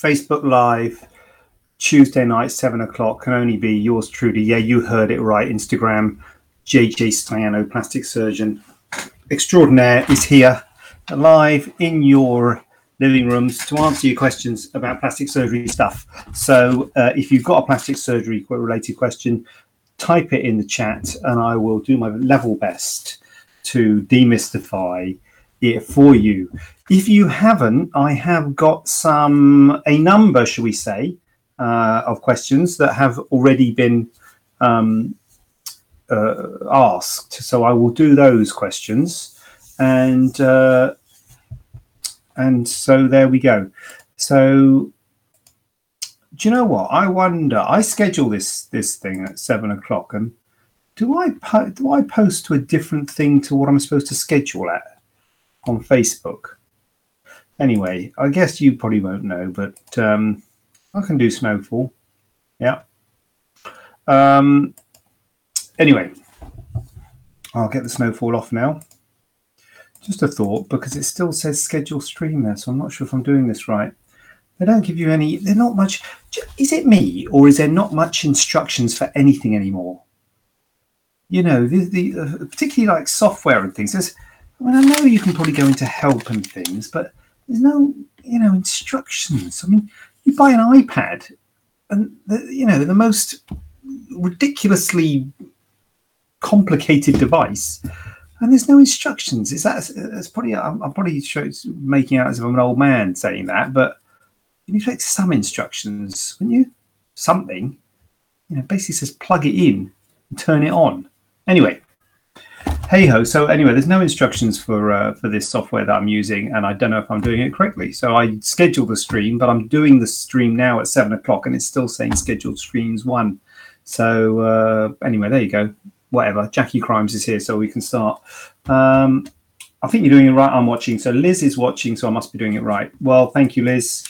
Facebook Live, Tuesday night, seven o'clock, can only be yours truly. Yeah, you heard it right. Instagram, JJ Staiano, plastic surgeon extraordinaire, is here live in your living rooms to answer your questions about plastic surgery stuff. So uh, if you've got a plastic surgery related question, type it in the chat and I will do my level best to demystify it for you. If you haven't, I have got some a number, shall we say, uh, of questions that have already been um, uh, asked. So I will do those questions, and uh, and so there we go. So do you know what? I wonder. I schedule this this thing at seven o'clock, and do I po- do I post to a different thing to what I'm supposed to schedule at? On Facebook. Anyway, I guess you probably won't know, but um, I can do Snowfall. Yeah. Um, anyway, I'll get the Snowfall off now. Just a thought, because it still says schedule stream there, so I'm not sure if I'm doing this right. They don't give you any, they're not much. Is it me, or is there not much instructions for anything anymore? You know, the, the uh, particularly like software and things. There's, I mean, I know you can probably go into help and things, but there's no, you know, instructions. I mean, you buy an iPad, and the, you know the most ridiculously complicated device, and there's no instructions. Is that? It's probably I'm, I'm probably making out as if I'm an old man saying that, but you need to take some instructions, wouldn't you? Something, you know, basically says plug it in and turn it on. Anyway, hey ho. So anyway, there's no instructions for uh, for this software that I'm using, and I don't know if I'm doing it correctly. So I scheduled the stream, but I'm doing the stream now at seven o'clock, and it's still saying scheduled streams one. So uh, anyway, there you go. Whatever. Jackie Crimes is here, so we can start. Um, I think you're doing it right. I'm watching. So Liz is watching, so I must be doing it right. Well, thank you, Liz.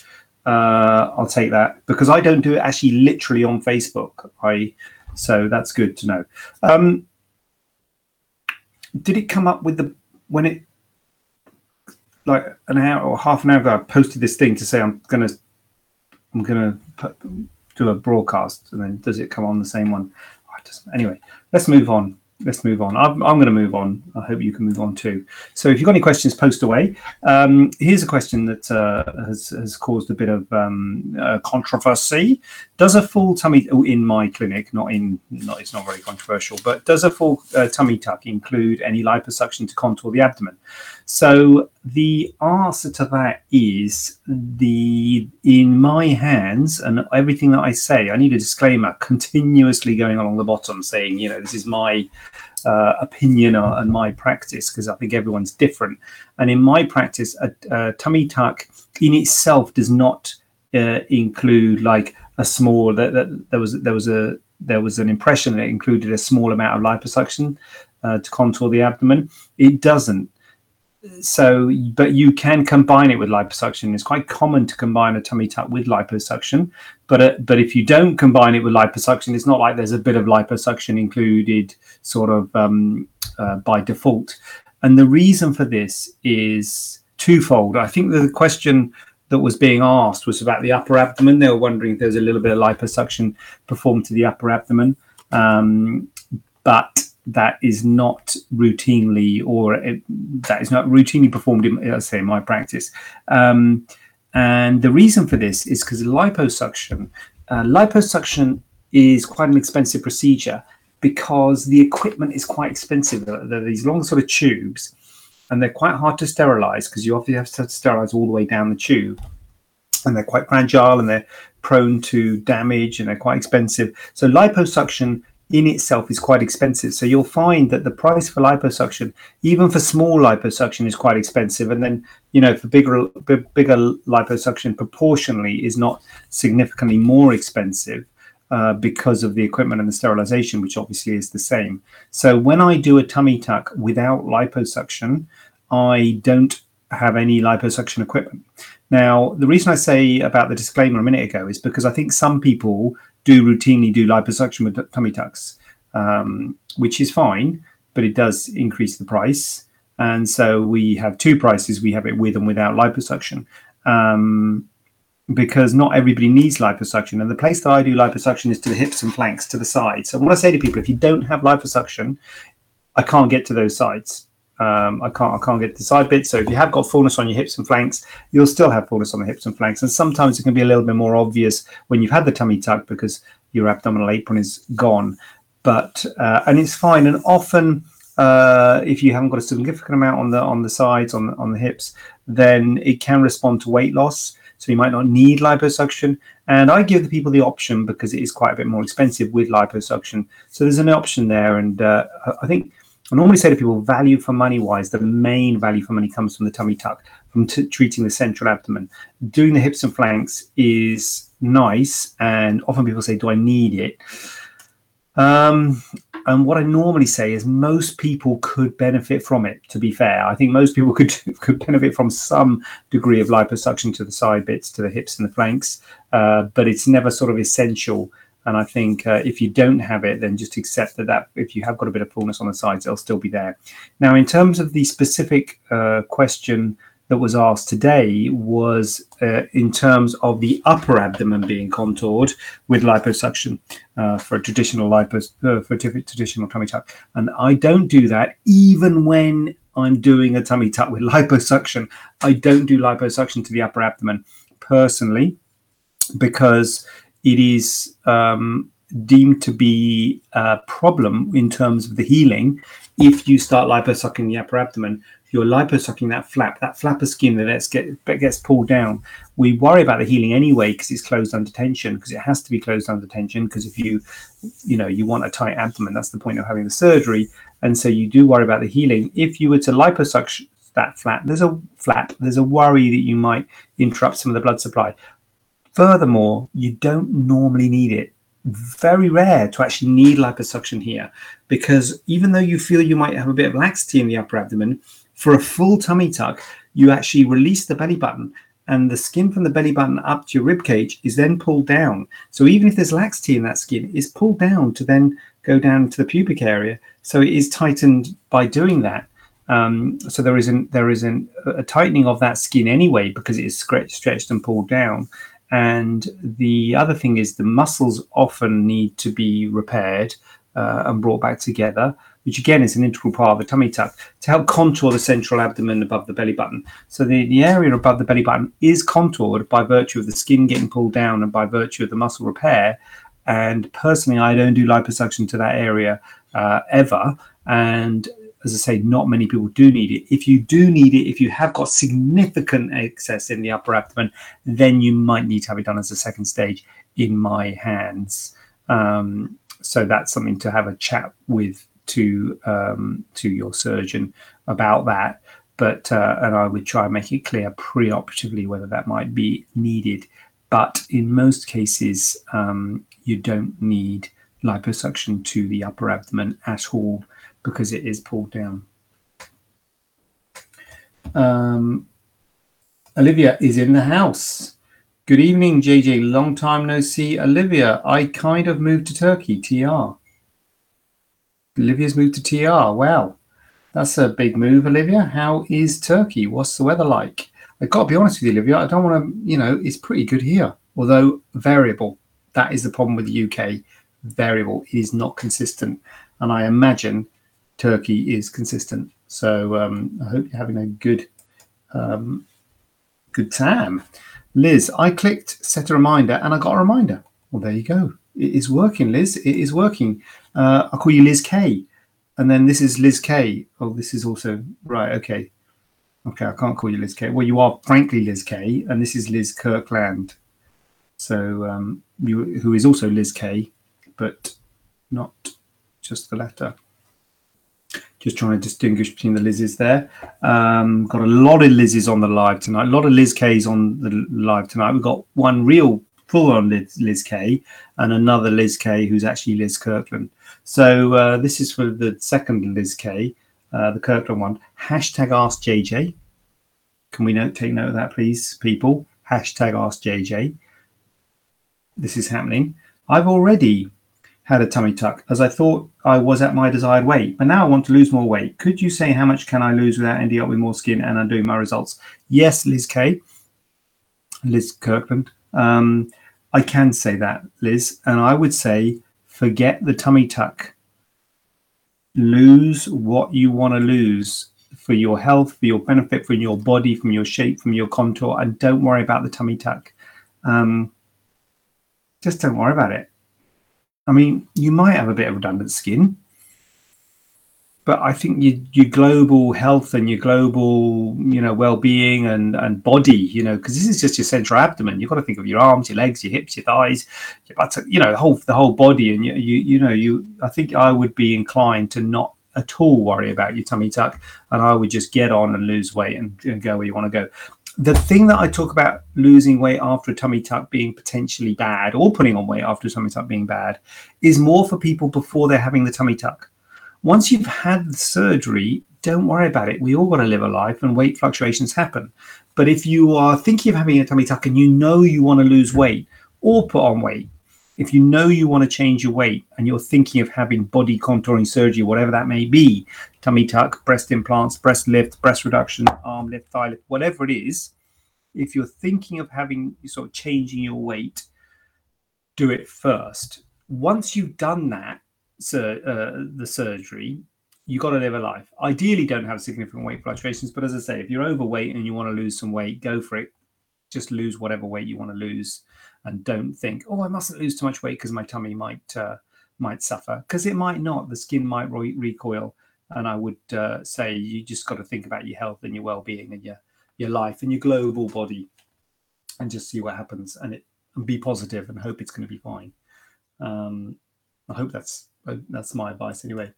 Uh, I'll take that because I don't do it actually literally on Facebook. I so that's good to know. Um, did it come up with the when it like an hour or half an hour ago? I posted this thing to say I'm gonna I'm gonna put, do a broadcast, and then does it come on the same one? Oh, anyway, let's move on let's move on. I'm, I'm going to move on. I hope you can move on too. So if you've got any questions, post away. Um, here's a question that uh, has, has caused a bit of um, uh, controversy. Does a full tummy oh, in my clinic, not in, not it's not very controversial, but does a full uh, tummy tuck include any liposuction to contour the abdomen? So the answer to that is the in my hands and everything that I say. I need a disclaimer continuously going along the bottom, saying you know this is my uh, opinion and my practice because I think everyone's different. And in my practice, a, a tummy tuck in itself does not uh, include like a small. That, that there was there was a there was an impression that included a small amount of liposuction uh, to contour the abdomen. It doesn't so but you can combine it with liposuction. It's quite common to combine a tummy tuck with liposuction but uh, but if you don't combine it with liposuction it's not like there's a bit of liposuction included sort of um, uh, by default. And the reason for this is twofold. I think the question that was being asked was about the upper abdomen. They were wondering if there's a little bit of liposuction performed to the upper abdomen. Um, but that is not routinely or it, that is not routinely performed in let's say in my practice. Um, and the reason for this is because liposuction uh, liposuction is quite an expensive procedure because the equipment is quite expensive. They're these long sort of tubes and they're quite hard to sterilize because you obviously have to sterilize all the way down the tube. And they're quite fragile and they're prone to damage and they're quite expensive. So liposuction in itself is quite expensive. So you'll find that the price for liposuction, even for small liposuction, is quite expensive. And then, you know, for bigger bigger liposuction, proportionally is not significantly more expensive. Uh, because of the equipment and the sterilization, which obviously is the same. So when I do a tummy tuck without liposuction, I don't have any liposuction equipment. Now, the reason I say about the disclaimer a minute ago is because I think some people do routinely do liposuction with tummy tucks, um, which is fine, but it does increase the price. And so we have two prices. We have it with and without liposuction. Um, because not everybody needs liposuction. And the place that I do liposuction is to the hips and flanks, to the sides. So what I say to people, if you don't have liposuction, I can't get to those sides. Um, I can't I can't get the side bit. So if you have got fullness on your hips and flanks, you'll still have fullness on the hips and flanks. And sometimes it can be a little bit more obvious when you've had the tummy tuck because your abdominal apron is gone. But uh, and it's fine. And often uh, if you haven't got a significant amount on the on the sides on on the hips, then it can respond to weight loss. So you might not need liposuction. And I give the people the option because it is quite a bit more expensive with liposuction. So there's an option there. And uh, I think I normally say to people, value for money wise, the main value for money comes from the tummy tuck, from t- treating the central abdomen. Doing the hips and flanks is nice, and often people say, "Do I need it?" Um, and what I normally say is most people could benefit from it. To be fair, I think most people could could benefit from some degree of liposuction to the side bits, to the hips and the flanks, uh, but it's never sort of essential and I think uh, if you don't have it, then just accept that, that if you have got a bit of fullness on the sides, it'll still be there. Now, in terms of the specific uh, question that was asked today, was uh, in terms of the upper abdomen being contoured with liposuction uh, for a traditional lipos uh, for a traditional tummy tuck, and I don't do that even when I'm doing a tummy tuck with liposuction. I don't do liposuction to the upper abdomen personally because it is um, deemed to be a problem in terms of the healing if you start liposucking the upper abdomen. You're liposucking that flap that flap of skin that gets, get, gets pulled down we worry about the healing anyway because it's closed under tension because it has to be closed under tension because if you you know you want a tight abdomen that's the point of having the surgery. And so you do worry about the healing. If you were to liposuction that flap there's a flap there's a worry that you might interrupt some of the blood supply Furthermore, you don't normally need it. Very rare to actually need liposuction here because even though you feel you might have a bit of laxity in the upper abdomen, for a full tummy tuck, you actually release the belly button and the skin from the belly button up to your rib cage is then pulled down. So even if there's laxity in that skin, it's pulled down to then go down to the pubic area. So it is tightened by doing that. Um, so there is an, there is an, a tightening of that skin anyway because it is stretched and pulled down. And the other thing is the muscles often need to be repaired uh, and brought back together, which again is an integral part of the tummy tuck to help contour the central abdomen above the belly button. So the, the area above the belly button is contoured by virtue of the skin getting pulled down and by virtue of the muscle repair. And personally, I don't do liposuction to that area uh, ever. And as I say, not many people do need it. If you do need it, if you have got significant excess in the upper abdomen, then you might need to have it done as a second stage in my hands. Um, so that's something to have a chat with to um, to your surgeon about that. But uh, and I would try and make it clear preoperatively whether that might be needed. But in most cases, um, you don't need liposuction to the upper abdomen at all because it is pulled down. Um, Olivia is in the house. Good evening, JJ. Long time no see. Olivia, I kind of moved to Turkey, TR. Olivia's moved to TR. Wow. That's a big move, Olivia. How is Turkey? What's the weather like? I've got to be honest with you, Olivia. I don't want to, you know, it's pretty good here, although variable. That is the problem with the UK. Variable. It is not consistent. And I imagine Turkey is consistent. So um, I hope you're having a good um, good time. Liz, I clicked set a reminder and I got a reminder. Well, there you go. It is working, Liz. It is working. Uh, I'll call you Liz K. And then this is Liz K. Oh, this is also right. Okay. Okay, I can't call you Liz K. Well, you are frankly Liz K, and this is Liz Kirkland. So, um, you, who is also Liz K, but not just the letter. Just trying to distinguish between the Liz's there. Um, got a lot of Liz's on the live tonight. A lot of Liz K's on the live tonight. We've got one real full on Liz, Liz K and another Liz K who's actually Liz Kirkland. So uh, this is for the second Liz K, uh, the Kirkland one. Hashtag Ask JJ. Can we note, take note of that, please, people? Hashtag Ask JJ. This is happening. I've already had a tummy tuck as I thought I was at my desired weight, but now I want to lose more weight. Could you say how much can I lose without ending up with more skin and undoing my results? Yes, Liz K. Liz Kirkland. Um, I can say that, Liz, and I would say forget the tummy tuck. Lose what you want to lose for your health, for your benefit, for your body, from your shape, from your contour, and don't worry about the tummy tuck. Um, just don't worry about it. I mean, you might have a bit of redundant skin, but I think your, your global health and your global, you know, well-being and and body, you know, because this is just your central abdomen. You've got to think of your arms, your legs, your hips, your thighs, your buttock, you know, the whole the whole body. And you you you know, you I think I would be inclined to not at all worry about your tummy tuck, and I would just get on and lose weight and, and go where you want to go. The thing that I talk about losing weight after a tummy tuck being potentially bad, or putting on weight after a tummy tuck being bad, is more for people before they're having the tummy tuck once you've had the surgery, don't worry about it. We all got to live a life and weight fluctuations happen. But if you are thinking of having a tummy tuck and you know you want to lose weight or put on weight, if you know you want to change your weight and you're thinking of having body contouring surgery, whatever that may be, tummy tuck, breast implants, breast lift, breast reduction, arm lift, thigh lift, whatever it is, if you're thinking of having sort of changing your weight, do it first. Once you've done that, uh, the surgery, you got to live a life. Ideally, don't have significant weight fluctuations, but as I say, if you're overweight and you want to lose some weight, go for it. Just lose whatever weight you want to lose, and don't think, "Oh, I mustn't lose too much weight because my tummy might uh, might suffer." Because it might not. The skin might re- recoil, and I would uh, say you just got to think about your health and your well-being and your your life and your global body, and just see what happens, and it and be positive and hope it's going to be fine. Um, I hope that's that's my advice anyway.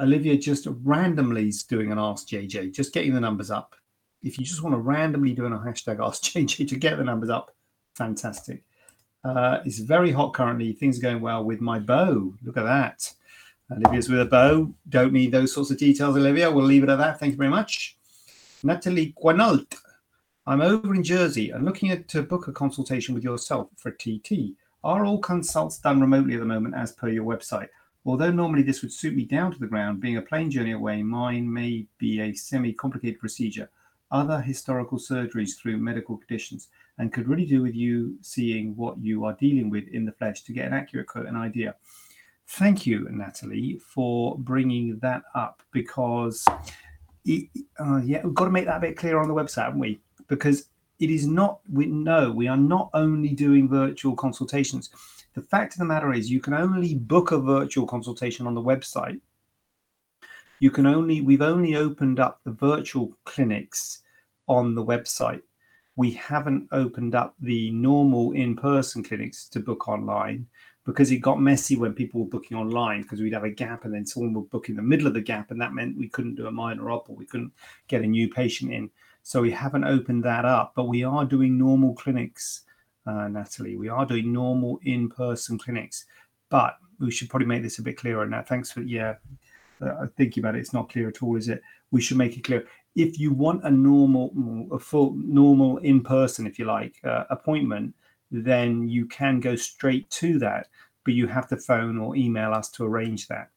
Olivia just randomly is doing an Ask JJ, just getting the numbers up. If you just want to randomly do a hashtag Ask JJ to get the numbers up, fantastic. Uh, it's very hot currently. Things are going well with my bow. Look at that. Olivia's with a bow. Don't need those sorts of details, Olivia. We'll leave it at that. Thank you very much. Natalie Quinault. I'm over in Jersey and looking at to book a consultation with yourself for TT. Are all consults done remotely at the moment as per your website? Although normally this would suit me down to the ground, being a plane journey away, mine may be a semi complicated procedure. Other historical surgeries through medical conditions and could really do with you seeing what you are dealing with in the flesh to get an accurate quote and idea. Thank you, Natalie, for bringing that up because, it, uh, yeah, we've got to make that a bit clearer on the website, haven't we? Because it is not, we know we are not only doing virtual consultations the fact of the matter is, you can only book a virtual consultation on the website. You can only, we've only opened up the virtual clinics on the website. We haven't opened up the normal in person clinics to book online because it got messy when people were booking online because we'd have a gap and then someone would book in the middle of the gap and that meant we couldn't do a minor op or we couldn't get a new patient in. So we haven't opened that up, but we are doing normal clinics uh, Natalie. We are doing normal in person clinics, but we should probably make this a bit clearer now. Thanks for, yeah, uh, thinking about it. It's not clear at all, is it? We should make it clear. If you want a normal, a full, normal in person, if you like, uh, appointment, then you can go straight to that, but you have to phone or email us to arrange that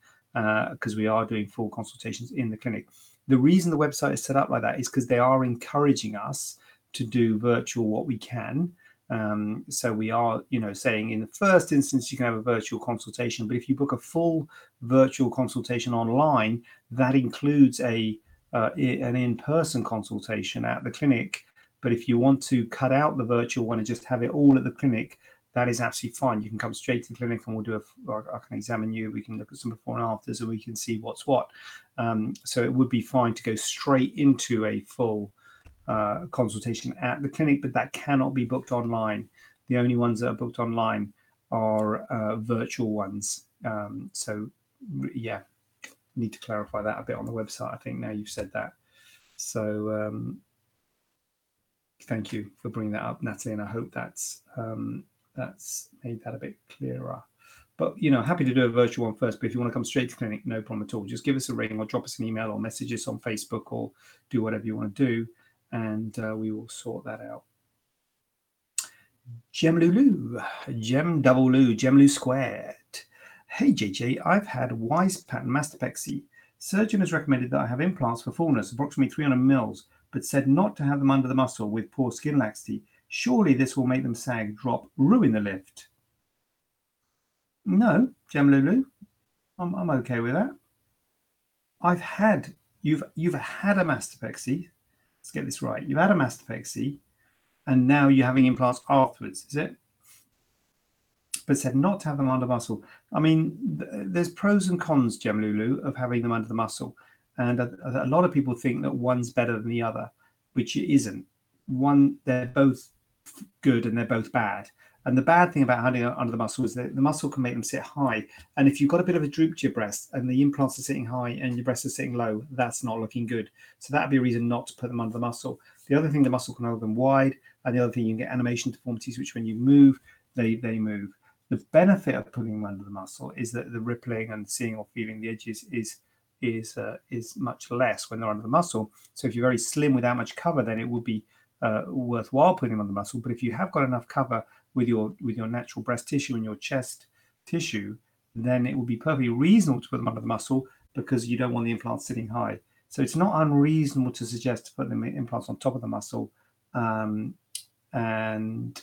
because uh, we are doing full consultations in the clinic. The reason the website is set up like that is because they are encouraging us to do virtual what we can um, so we are, you know, saying in the first instance you can have a virtual consultation, but if you book a full virtual consultation online, that includes a uh, an in-person consultation at the clinic. But if you want to cut out the virtual one and just have it all at the clinic, that is absolutely fine. You can come straight to the clinic and we'll do a, I can examine you. We can look at some before and afters and we can see what's what. Um, so it would be fine to go straight into a full uh, consultation at the clinic, but that cannot be booked online. The only ones that are booked online are uh, virtual ones. Um, so yeah, need to clarify that a bit on the website. I think now you've said that. So um, thank you for bringing that up, Natalie, and I hope that's um, that's made that a bit clearer. But you know, happy to do a virtual one first. But if you want to come straight to clinic, no problem at all. Just give us a ring or drop us an email or message us on Facebook or do whatever you want to do, and uh, we will sort that out. Gem Lulu, Gem Double Lou, Gem Lou Squared. Hey JJ, I've had Wise pattern mastopexy. Surgeon has recommended that I have implants for fullness, approximately 300 mils, but said not to have them under the muscle with poor skin laxity. Surely this will make them sag, drop, ruin the lift. No, Gem Lulu, I'm, I'm okay with that. I've had you've you've had a mastopexy. Let's get this right. You've had a mastopexy, and now you're having implants afterwards. Is it? But said not to have them under muscle. I mean, th- there's pros and cons, Gem Lulu, of having them under the muscle, and a, a lot of people think that one's better than the other, which it isn't. One, they're both good and they're both bad. And the bad thing about having under the muscle is that the muscle can make them sit high. And if you've got a bit of a droop to your breast and the implants are sitting high and your breast is sitting low, that's not looking good. So that'd be a reason not to put them under the muscle. The other thing, the muscle can hold them wide. And the other thing, you can get animation deformities, which when you move, they, they move. The benefit of putting them under the muscle is that the rippling and seeing or feeling the edges is is uh, is much less when they're under the muscle. So if you're very slim without much cover, then it will be uh, worthwhile putting them under the muscle. But if you have got enough cover with your with your natural breast tissue and your chest tissue, then it would be perfectly reasonable to put them under the muscle because you don't want the implants sitting high. So it's not unreasonable to suggest to put the implants on top of the muscle. Um, and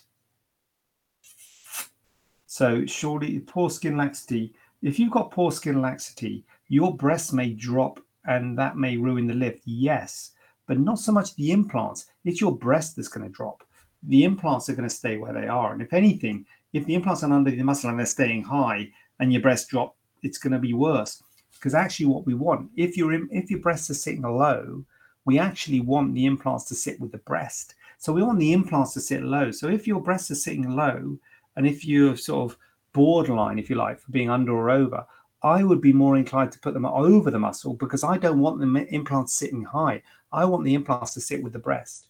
so surely poor skin laxity, if you've got poor skin laxity, your breast may drop and that may ruin the lift. Yes, but not so much the implants. It's your breast that's going to drop the implants are going to stay where they are. And if anything, if the implants are under the muscle and they're staying high and your breast drop, it's going to be worse. Because actually, what we want, if your if your breasts are sitting low, we actually want the implants to sit with the breast. So we want the implants to sit low. So if your breasts are sitting low, and if you're sort of borderline, if you like, for being under or over, I would be more inclined to put them over the muscle because I don't want the implants sitting high. I want the implants to sit with the breast.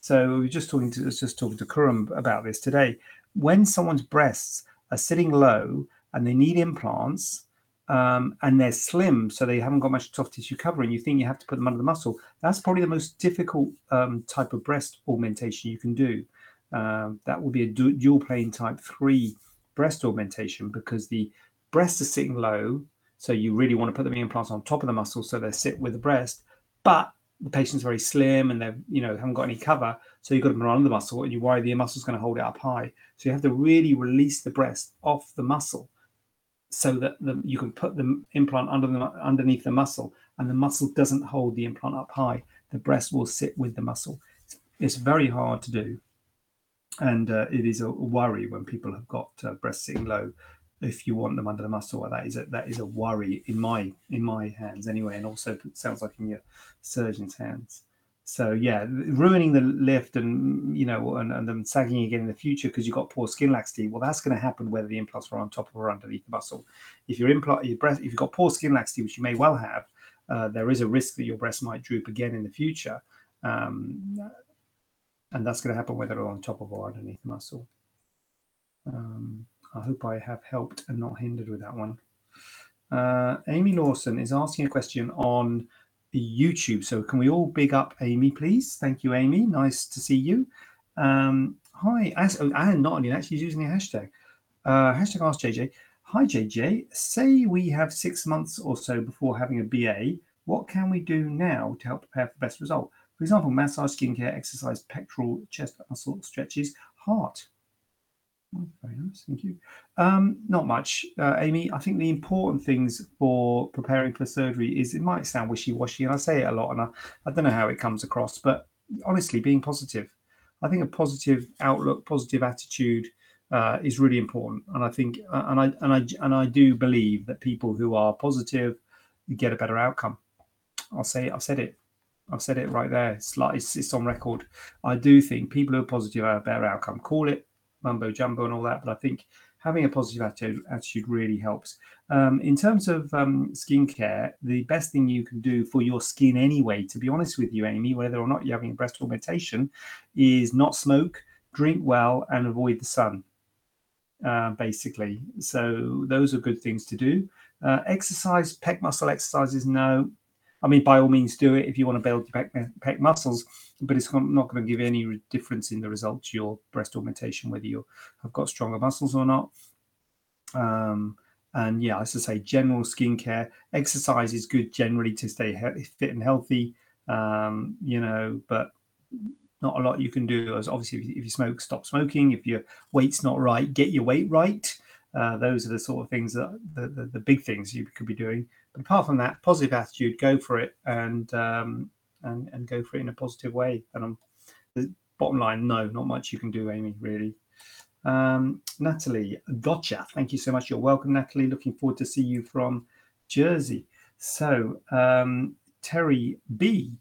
So we were just talking to just talking to Kurum about this today. When someone's breasts are sitting low and they need implants, um, and they're slim, so they haven't got much soft tissue covering, you think you have to put them under the muscle. That's probably the most difficult um, type of breast augmentation you can do. Um, that will be a du- dual plane type three breast augmentation because the breasts are sitting low, so you really want to put the implants on top of the muscle so they sit with the breast, but the patient's very slim and they've you know haven't got any cover so you've got to put on the muscle and you worry the muscle's going to hold it up high. So you have to really release the breast off the muscle so that the, you can put the implant under the, underneath the muscle and the muscle doesn't hold the implant up high. The breast will sit with the muscle. It's very hard to do and uh, it is a worry when people have got uh, breast sitting low if you want them under the muscle, that is a, that is a worry in my in my hands anyway, and also sounds like in your surgeon's hands. So yeah, ruining the lift and you know and, and them sagging again in the future because you've got poor skin laxity. Well, that's going to happen whether the implants are on top or underneath the muscle. If your implant, your breast, if you've got poor skin laxity, which you may well have, uh, there is a risk that your breast might droop again in the future, um, and that's going to happen whether on top of or underneath muscle. Um, I hope I have helped and not hindered with that one. Uh, Amy Lawson is asking a question on YouTube. So can we all big up Amy, please? Thank you, Amy. Nice to see you. Um, hi, as, oh, and not only that, she's using a hashtag. Uh, hashtag Ask JJ. Hi, JJ. Say we have six months or so before having a BA. What can we do now to help prepare for the best result? For example, massage, skincare, exercise, pectoral, chest muscle stretches, heart. Oh, very nice, thank you. Um, not much, uh, Amy. I think the important things for preparing for surgery is it might sound wishy-washy, and I say it a lot, and I, I don't know how it comes across, but honestly, being positive. I think a positive outlook, positive attitude uh, is really important, and I think, uh, and I and I and I do believe that people who are positive get a better outcome. I'll say, I've said it. I've said it right there. It's like it's, it's on record. I do think people who are positive have a better outcome. Call it mumbo jumbo and all that. But I think having a positive attitude, attitude really helps. Um, in terms of um, skincare, the best thing you can do for your skin anyway, to be honest with you, Amy, whether or not you're having a breast augmentation, is not smoke, drink well, and avoid the sun. Uh, basically, so those are good things to do. Uh, exercise, pec muscle exercises, no. I mean, by all means, do it if you want to build your pec, pec muscles, but it's not going to give any difference in the results to your breast augmentation, whether you have got stronger muscles or not. Um, and yeah, as I say, general skincare, exercise is good generally to stay he- fit and healthy. Um, you know, but not a lot you can do. As obviously, if you, if you smoke, stop smoking. If your weight's not right, get your weight right. Uh, those are the sort of things that the, the, the, big things you could be doing. But apart from that, positive attitude, go for it and um, and and go for it in a positive way. And um, the bottom line, no, not much you can do, Amy. Really. Um, Natalie, gotcha. Thank you so much. You're welcome, Natalie. Looking forward to see you from Jersey. So um, Terry B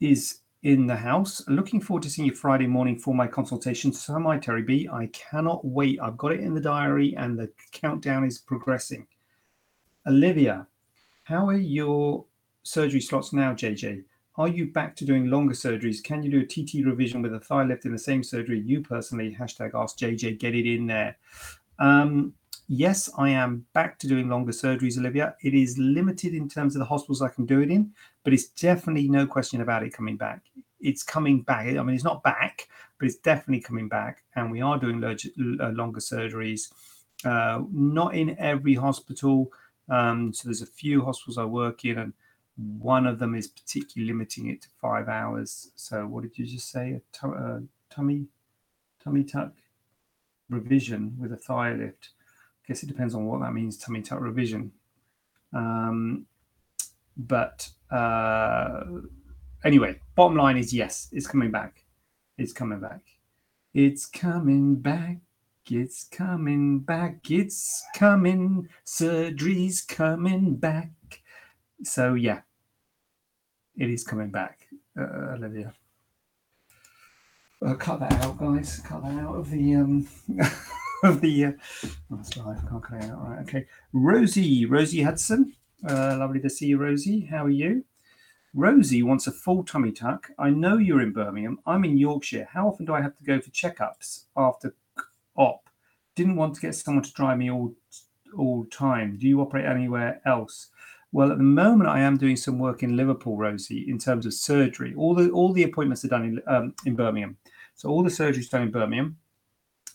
is in the house. Looking forward to seeing you Friday morning for my consultation. So am I, Terry B. I cannot wait. I've got it in the diary and the countdown is progressing. Olivia, how are your surgery slots now, JJ? Are you back to doing longer surgeries? Can you do a TT revision with a thigh lift in the same surgery? You personally, hashtag ask JJ, get it in there. Um, yes, I am back to doing longer surgeries, Olivia. It is limited in terms of the hospitals I can do it in, but it's definitely no question about it coming back. It's coming back. I mean, it's not back, but it's definitely coming back. And we are doing uh, longer surgeries. Uh, not in every hospital. Um, so there's a few hospitals I work in, and one of them is particularly limiting it to five hours. So what did you just say? A uh, tummy, tummy tuck revision with a thigh lift I guess it depends on what that means, tummy tuck revision. Um, but uh, anyway, bottom line is yes, it's coming back. It's coming back. It's coming back. It's coming back. It's coming. Surgery's coming back. So yeah, it is coming back, uh, Olivia. Uh, cut that out, guys. Cut that out of the um of the uh, oh. Can't cut it out. Right. Okay. Rosie, Rosie Hudson. Uh, lovely to see you, Rosie. How are you? Rosie wants a full tummy tuck. I know you're in Birmingham. I'm in Yorkshire. How often do I have to go for checkups after op? Didn't want to get someone to drive me all all time. Do you operate anywhere else? Well, at the moment, I am doing some work in Liverpool, Rosie, in terms of surgery. All the all the appointments are done in um, in Birmingham, so all the surgery is done in Birmingham.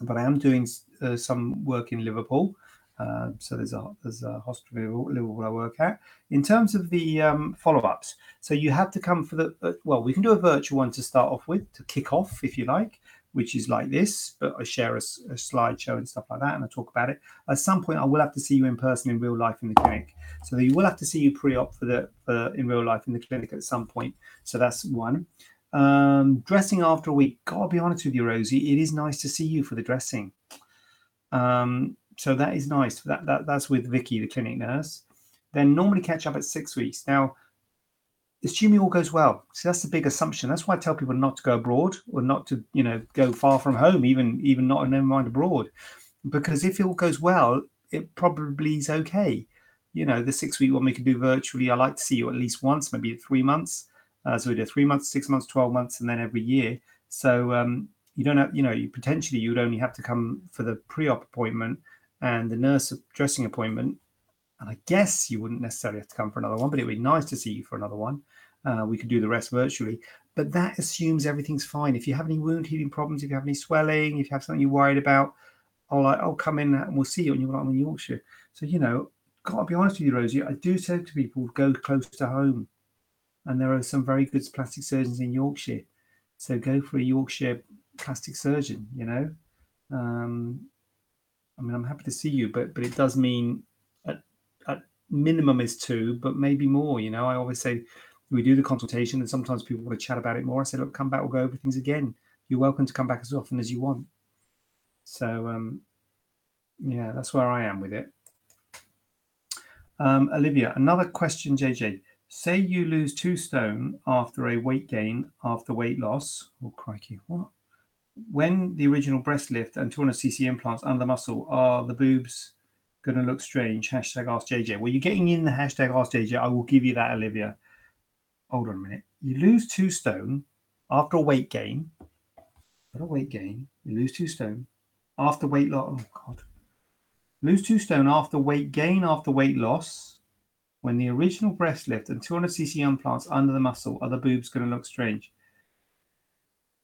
But I am doing uh, some work in Liverpool. Uh, so there's a there's a hospital Liverpool I work at. In terms of the um, follow-ups, so you have to come for the uh, well, we can do a virtual one to start off with to kick off if you like, which is like this. But I share a, a slideshow and stuff like that, and I talk about it. At some point, I will have to see you in person in real life in the clinic. So you will have to see you pre-op for the for in real life in the clinic at some point. So that's one. Um, dressing after a week. Gotta be honest with you, Rosie. It is nice to see you for the dressing. Um, so that is nice. That, that that's with Vicky, the clinic nurse. Then normally catch up at six weeks. Now, assuming all goes well. So that's the big assumption. That's why I tell people not to go abroad or not to, you know, go far from home, even even not never mind abroad. Because if it all goes well, it probably is okay. You know, the six week one we can do virtually. I like to see you at least once, maybe three months. Uh, so we do three months, six months, twelve months, and then every year. So um, you don't have, you know, you potentially you would only have to come for the pre-op appointment and the nurse dressing appointment. And I guess you wouldn't necessarily have to come for another one, but it would be nice to see you for another one. Uh, we could do the rest virtually, but that assumes everything's fine. If you have any wound healing problems, if you have any swelling, if you have something you're worried about, I'll like, I'll come in and we'll see you. And you're like, I'm in Yorkshire. So, you know, gotta be honest with you, Rosie, I do say to people, go close to home. And there are some very good plastic surgeons in Yorkshire. So go for a Yorkshire plastic surgeon, you know. Um, I mean, I'm happy to see you, but but it does mean at, at minimum is two, but maybe more. You know, I always say we do the consultation, and sometimes people want to chat about it more. I say, look, come back, we'll go over things again. You're welcome to come back as often as you want. So, um, yeah, that's where I am with it. Um, Olivia, another question, JJ. Say you lose two stone after a weight gain after weight loss. Oh, crikey, what? when the original breast lift and 200cc implants under the muscle are the boobs going to look strange? Hashtag ask JJ. Well, you're getting in the hashtag ask JJ. I will give you that, Olivia. Hold on a minute. You lose two stone after a weight gain. After a weight gain, you lose two stone after weight loss. Oh, God. Lose two stone after weight gain after weight loss. When the original breast lift and 200cc implants under the muscle are the boobs going to look strange?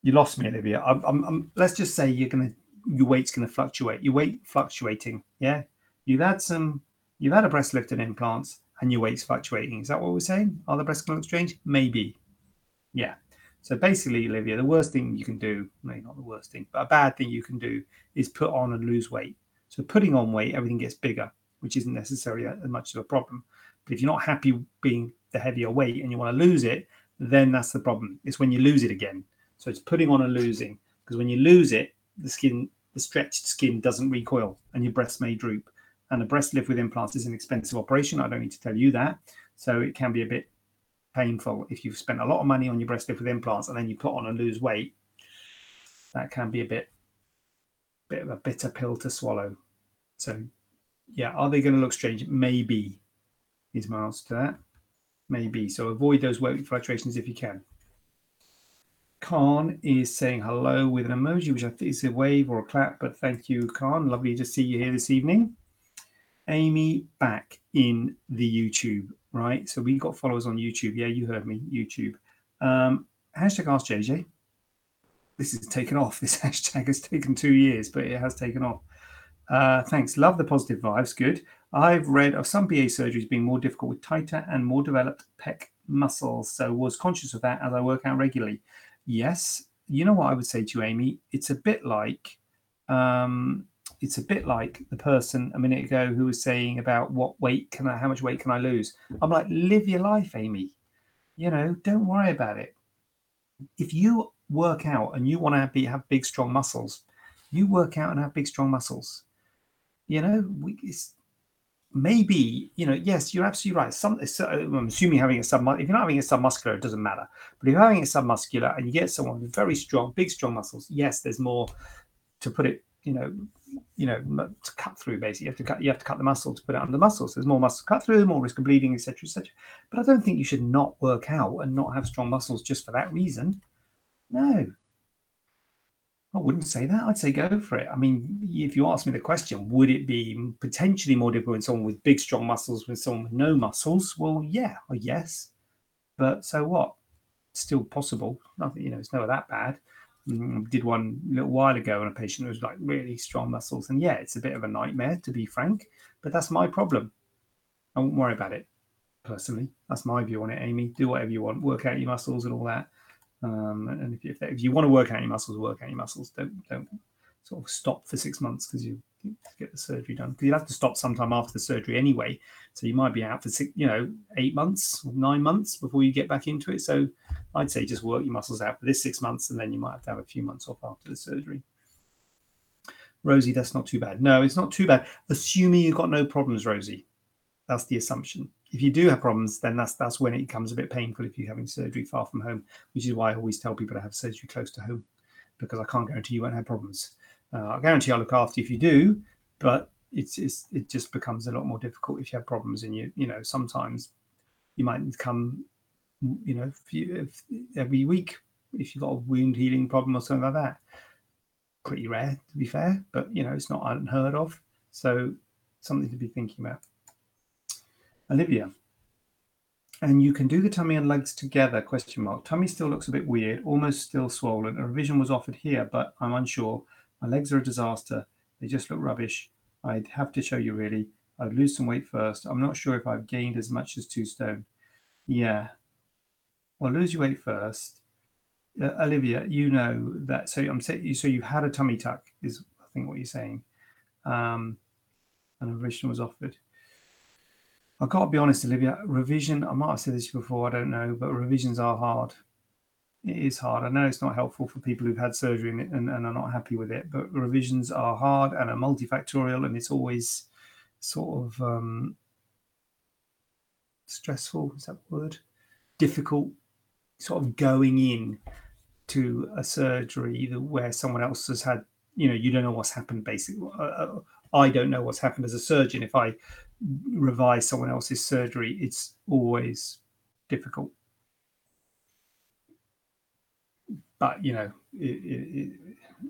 you lost me, Olivia. I'm, I'm, I'm, let's just say you're gonna your weight's gonna fluctuate. Your weight fluctuating. Yeah, you've had some. You've had a breast lift and implants, and your weight's fluctuating. Is that what we're saying? Are the breasts gonna look strange? Maybe. Yeah. So basically, Olivia, the worst thing you can do, maybe not the worst thing, but a bad thing you can do is put on and lose weight. So putting on weight, everything gets bigger, which isn't necessarily as much of a problem. But if you're not happy being the heavier weight and you want to lose it, then that's the problem. It's when you lose it again. So it's putting on and losing because when you lose it, the skin, the stretched skin doesn't recoil and your breasts may droop. And a breast lift with implants is an expensive operation. I don't need to tell you that. So it can be a bit painful if you've spent a lot of money on your breast lift with implants and then you put on and lose weight. That can be a bit, bit of a bitter pill to swallow. So, yeah, are they going to look strange? Maybe is my answer to that. Maybe. So avoid those weight fluctuations if you can. Khan is saying hello with an emoji, which I think is a wave or a clap, but thank you, Khan. Lovely to see you here this evening. Amy back in the YouTube, right? So we got followers on YouTube. Yeah, you heard me, YouTube. Um, hashtag Ask JJ. This is taken off. This hashtag has taken two years, but it has taken off. Uh, thanks. Love the positive vibes. Good. I've read of some BA surgeries being more difficult with tighter and more developed pec muscles, so was conscious of that as I work out regularly. Yes, you know what I would say to you, Amy? It's a bit like um, it's a bit like the person a minute ago who was saying about what weight can I, how much weight can I lose? I'm like, live your life, Amy. You know, don't worry about it. If you work out and you want to be, have big, strong muscles, you work out and have big, strong muscles. You know, we, it's maybe you know yes you're absolutely right some uh, i'm assuming having a sub if you're not having a submuscular it doesn't matter but if you're having a submuscular and you get someone with very strong big strong muscles yes there's more to put it you know you know to cut through basically you have to cut you have to cut the muscle to put it under the muscles there's more muscle cut through more risk of bleeding etc etc but i don't think you should not work out and not have strong muscles just for that reason no I wouldn't say that. I'd say go for it. I mean, if you ask me the question, would it be potentially more difficult with someone with big, strong muscles than someone with no muscles? Well, yeah, or yes. But so what? Still possible. Nothing, you know, it's never that bad. Mm, did one a little while ago on a patient who was like really strong muscles. And yeah, it's a bit of a nightmare, to be frank, but that's my problem. I won't worry about it personally. That's my view on it, Amy. Do whatever you want, work out your muscles and all that. Um, and if, if, if, you want to work out your muscles, work out your muscles. Don't don't sort of stop for six months because you get the surgery done. Because you'll have to stop sometime after the surgery anyway. So you might be out for six, you know, eight months, nine months before you get back into it. So I'd say just work your muscles out for this six months, and then you might have to have a few months off after the surgery. Rosie, that's not too bad. No, it's not too bad. Assuming you've got no problems, Rosie. That's the assumption if you do have problems, then that's that's when it becomes a bit painful if you're having surgery far from home, which is why I always tell people to have surgery close to home, because I can't guarantee you won't have problems. Uh, I guarantee I'll look after you if you do, but it's, it's it just becomes a lot more difficult if you have problems, and you you know sometimes you might come, you know, if, every week if you've got a wound healing problem or something like that. Pretty rare, to be fair, but you know it's not unheard of. So something to be thinking about. Olivia. And you can do the tummy and legs together, question mark. Tummy still looks a bit weird, almost still swollen. A revision was offered here, but I'm unsure. My legs are a disaster. They just look rubbish. I'd have to show you really. I'd lose some weight first. I'm not sure if I've gained as much as two stone. Yeah. Well, lose your weight first. Uh, Olivia, you know that. So I'm saying, so you had a tummy tuck, is I think what you're saying. Um, and a revision was offered. I've got to be honest, Olivia. Revision, I might have said this before, I don't know, but revisions are hard. It is hard. I know it's not helpful for people who've had surgery and, and, and are not happy with it, but revisions are hard and are multifactorial, and it's always sort of um, stressful. Is that word? Difficult, sort of going in to a surgery where someone else has had, you know, you don't know what's happened. Basically, uh, uh, I don't know what's happened as a surgeon. If I revise someone else's surgery, it's always difficult. But you know, it, it,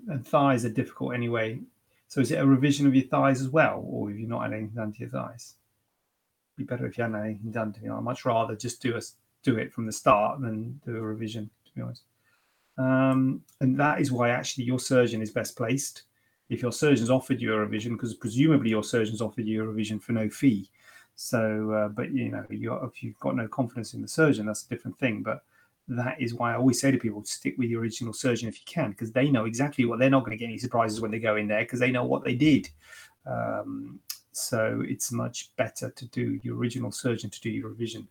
it, thighs are difficult anyway. So is it a revision of your thighs as well, or have you not had anything done to your thighs? It'd Be better if you hadn't had anything done to me. I'd much rather just do a do it from the start than do a revision. To be honest, um, and that is why actually your surgeon is best placed. If your surgeon's offered you a revision, because presumably your surgeon's offered you a revision for no fee. So, uh, but you know, if you've got no confidence in the surgeon, that's a different thing. But that is why I always say to people, stick with your original surgeon if you can, because they know exactly what they're not going to get any surprises when they go in there because they know what they did. Um, so it's much better to do your original surgeon to do your revision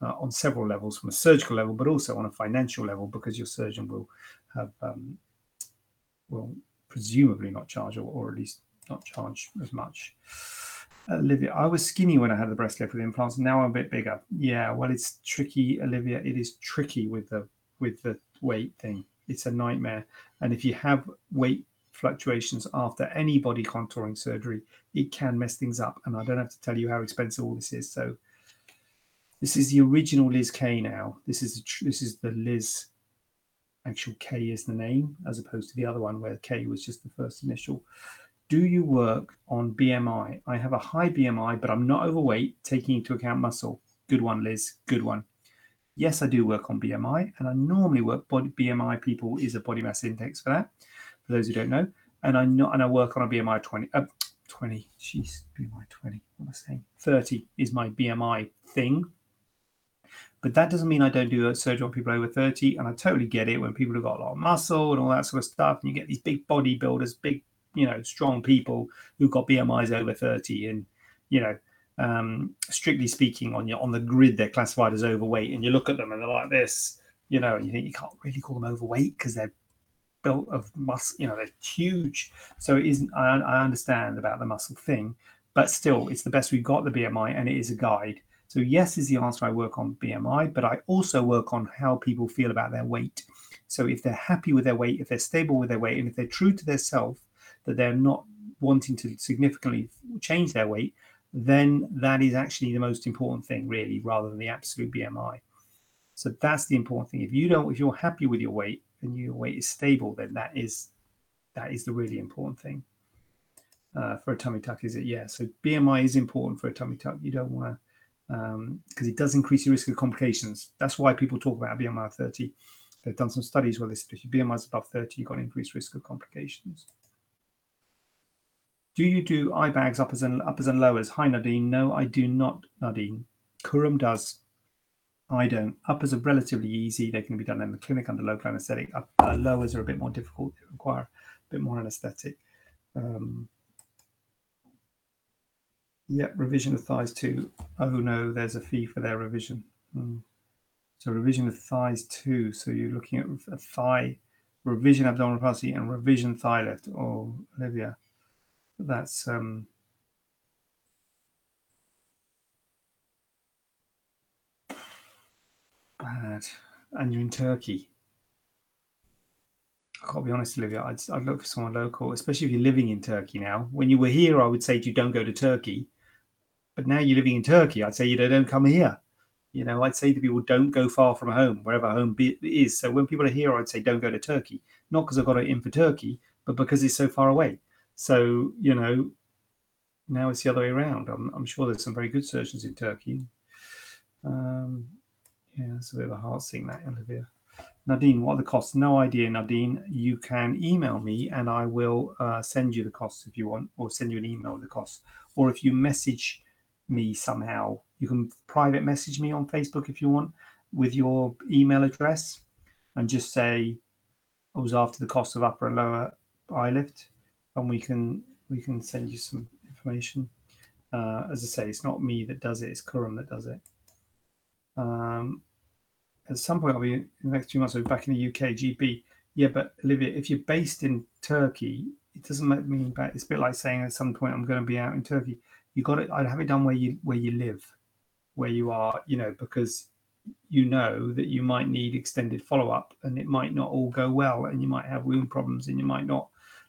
uh, on several levels, from a surgical level, but also on a financial level, because your surgeon will have um, will presumably not charge, or, or at least not charge as much. Olivia, I was skinny when I had the breast lift with implants. Now I'm a bit bigger. Yeah, well, it's tricky, Olivia. It is tricky with the with the weight thing. It's a nightmare. And if you have weight fluctuations after any body contouring surgery, it can mess things up. And I don't have to tell you how expensive all this is. So this is the original Liz K. Now this is this is the Liz. Actual K is the name, as opposed to the other one where K was just the first initial. Do you work on BMI? I have a high BMI, but I'm not overweight, taking into account muscle. Good one, Liz. Good one. Yes, I do work on BMI, and I normally work body BMI. People is a body mass index for that. For those who don't know, and I not and I work on a BMI 20. Uh, 20. Jeez, BMI 20. What am I saying? 30 is my BMI thing. But that doesn't mean I don't do a surgery on people over 30. And I totally get it when people have got a lot of muscle and all that sort of stuff. And you get these big bodybuilders, big you know strong people who've got BMIs over 30 and you know um, strictly speaking on your on the grid they're classified as overweight and you look at them and they're like this you know and you think you can't really call them overweight because they're built of muscle you know they're huge. So it isn't I, I understand about the muscle thing but still it's the best we've got the BMI and it is a guide. So yes is the answer I work on BMI but I also work on how people feel about their weight. So if they're happy with their weight if they're stable with their weight and if they're true to their self that they're not wanting to significantly change their weight, then that is actually the most important thing, really, rather than the absolute BMI. So that's the important thing. If you don't, if you're happy with your weight and your weight is stable, then that is that is the really important thing. Uh, for a tummy tuck, is it? Yeah. So BMI is important for a tummy tuck. You don't want to because um, it does increase your risk of complications. That's why people talk about BMI 30. They've done some studies where they said if your BMI is above 30, you've got an increased risk of complications. Do you do eye bags uppers and uppers and lowers? Hi Nadine. No, I do not, Nadine. Kurum does. I don't. Uppers are relatively easy. They can be done in the clinic under local anesthetic. Uh, lowers are a bit more difficult. They require a bit more anesthetic. Um, yeah, revision of thighs too. Oh no, there's a fee for their revision. Mm. So revision of thighs too. So you're looking at a thigh revision abdominal abdominoplasty and revision thigh lift. Oh, Olivia that's um, bad. And you're in Turkey. I can't be honest, Olivia. I'd, I'd look for someone local, especially if you're living in Turkey now. When you were here, I would say you, don't go to Turkey. But now you're living in Turkey, I'd say you don't come here. You know, I'd say to people, don't go far from home, wherever home is. So when people are here, I'd say, don't go to Turkey. Not because I've got it in for Turkey, but because it's so far away. So, you know, now it's the other way around. I'm, I'm sure there's some very good surgeons in Turkey. Um, yeah, it's a bit of a hard thing, that, Olivia. Nadine, what are the costs? No idea, Nadine. You can email me and I will uh, send you the costs if you want, or send you an email with the costs. Or if you message me somehow, you can private message me on Facebook if you want with your email address and just say I was after the cost of upper and lower eye lift and we can we can send you some information. Uh, as I say, it's not me that does it; it's Kurum that does it. Um, at some point, I'll be in the next few months. I'll be back in the UK GB. Yeah, but Olivia, if you're based in Turkey, it doesn't make me back. It's a bit like saying at some point I'm going to be out in Turkey. You got it. I'd have it done where you where you live, where you are. You know, because you know that you might need extended follow up and it might not all go well and you might have wound problems and you might not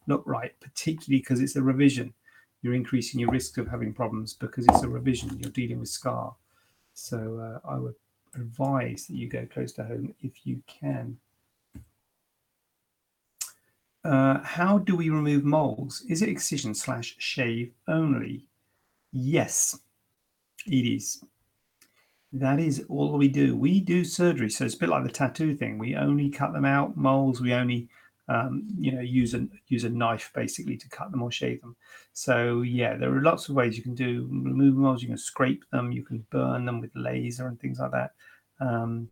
look right, particularly because it's a revision. You're increasing your risk of having problems because it's a revision. You're dealing with scar. So uh, I would advise that you go close to home if you can. Uh, how do we remove moles? Is it excision slash shave only? Yes, it is. That is all we do. We do surgery, so it's a bit like the tattoo thing. We only cut them out. Moles, we only um, you know use a use a knife basically to cut them or shave them. So yeah, there are lots of ways you can do remove moles. You can scrape them, you can burn them with laser and things like that. Um,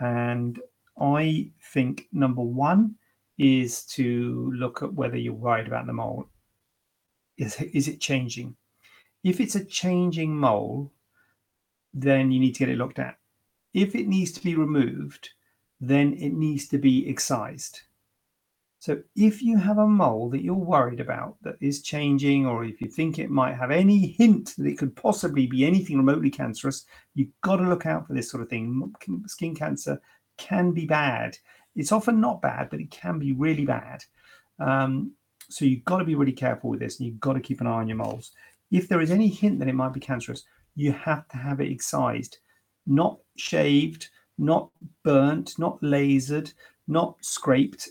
and I think number one is to look at whether you're worried about the mole. Is is it changing? If it's a changing mole, then you need to get it looked at. If it needs to be removed, then it needs to be excised. So if you have a mole that you're worried about that is changing, or if you think it might have any hint that it could possibly be anything remotely cancerous, you've got to look out for this sort of thing. Skin cancer can be bad. It's often not bad, but it can be really bad. Um, so you've got to be really careful with this and you've got to keep an eye on your moles. If there is any hint that it might be cancerous, you have to have it excised, not shaved, not burnt, not lasered, not scraped,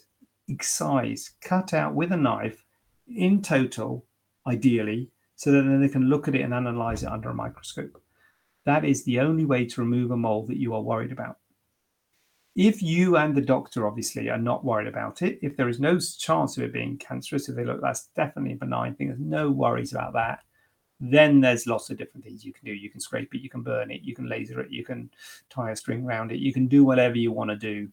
excised, cut out with a knife in total, ideally, so that then they can look at it and analyze it under a microscope. That is the only way to remove a mole that you are worried about. If you and the doctor obviously are not worried about it, if there is no chance of it being cancerous, if they look that's definitely a benign thing, there's no worries about that then there's lots of different things you can do. You can scrape it, you can burn it, you can laser it, you can tie a string around it, you can do whatever you want to do.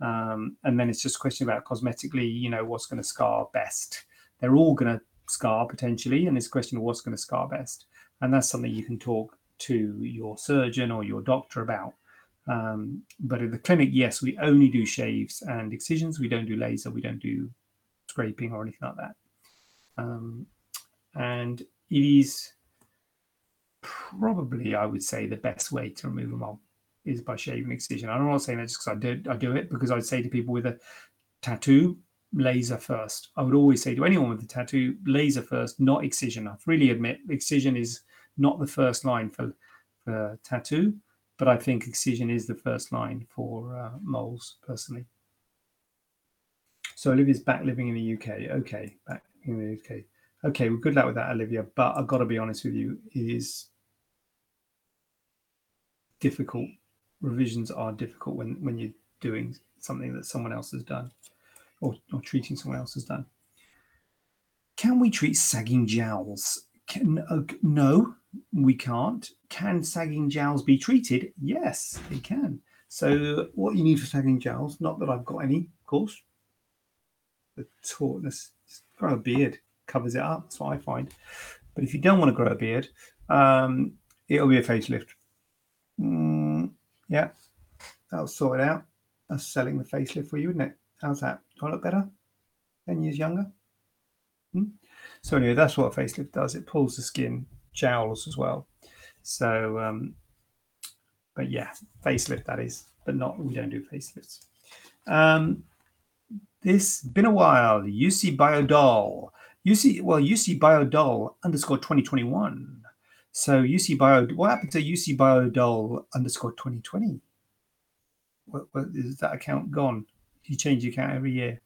Um, and then it's just a question about cosmetically, you know, what's going to scar best. They're all going to scar potentially, and it's a question of what's going to scar best. And that's something you can talk to your surgeon or your doctor about. Um, but in the clinic, yes, we only do shaves and excisions. We don't do laser. We don't do scraping or anything like that. Um, and it is probably, I would say, the best way to remove a mole is by shaving excision. I'm not saying that just because I do, I do it because I'd say to people with a tattoo, laser first. I would always say to anyone with a tattoo, laser first, not excision. I really admit excision is not the first line for, for tattoo, but I think excision is the first line for uh, moles personally. So Olivia's back living in the UK. Okay, back in the UK. Okay, well, good luck with that, Olivia. But I've got to be honest with you, it is difficult. Revisions are difficult when, when you're doing something that someone else has done or, or treating someone else has done. Can we treat sagging jowls? Can, uh, no, we can't. Can sagging jowls be treated? Yes, they can. So, what you need for sagging jowls, not that I've got any, of course, the tautness, grow a beard covers it up. That's what I find. But if you don't want to grow a beard, um, it'll be a facelift. Mm, yeah, that'll sort it out. That's selling the facelift for you, isn't it? How's that? Do I look better? 10 years younger? Hmm? So, anyway, that's what a facelift does. It pulls the skin, jowls as well. So, um, but yeah, facelift that is, but not, we don't do facelifts. Um, this been a while. UC Biodoll UC, well, UC Biodoll underscore 2021. So UC Bio, what happened to UC Biodoll underscore 2020? What, what is that account gone? You change the account every year.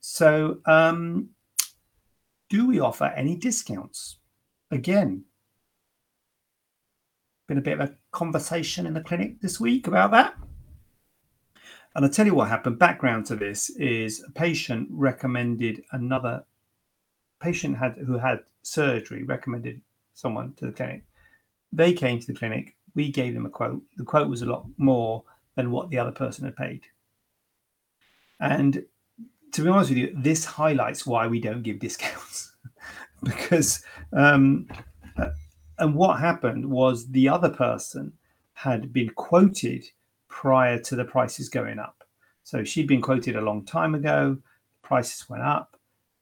So, um, do we offer any discounts? Again, been a bit of a conversation in the clinic this week about that. And I'll tell you what happened. Background to this is a patient recommended another patient had who had surgery recommended someone to the clinic. They came to the clinic. We gave them a quote. The quote was a lot more than what the other person had paid. And to be honest with you, this highlights why we don't give discounts because um, uh, and what happened was the other person had been quoted prior to the prices going up. So she'd been quoted a long time ago. Prices went up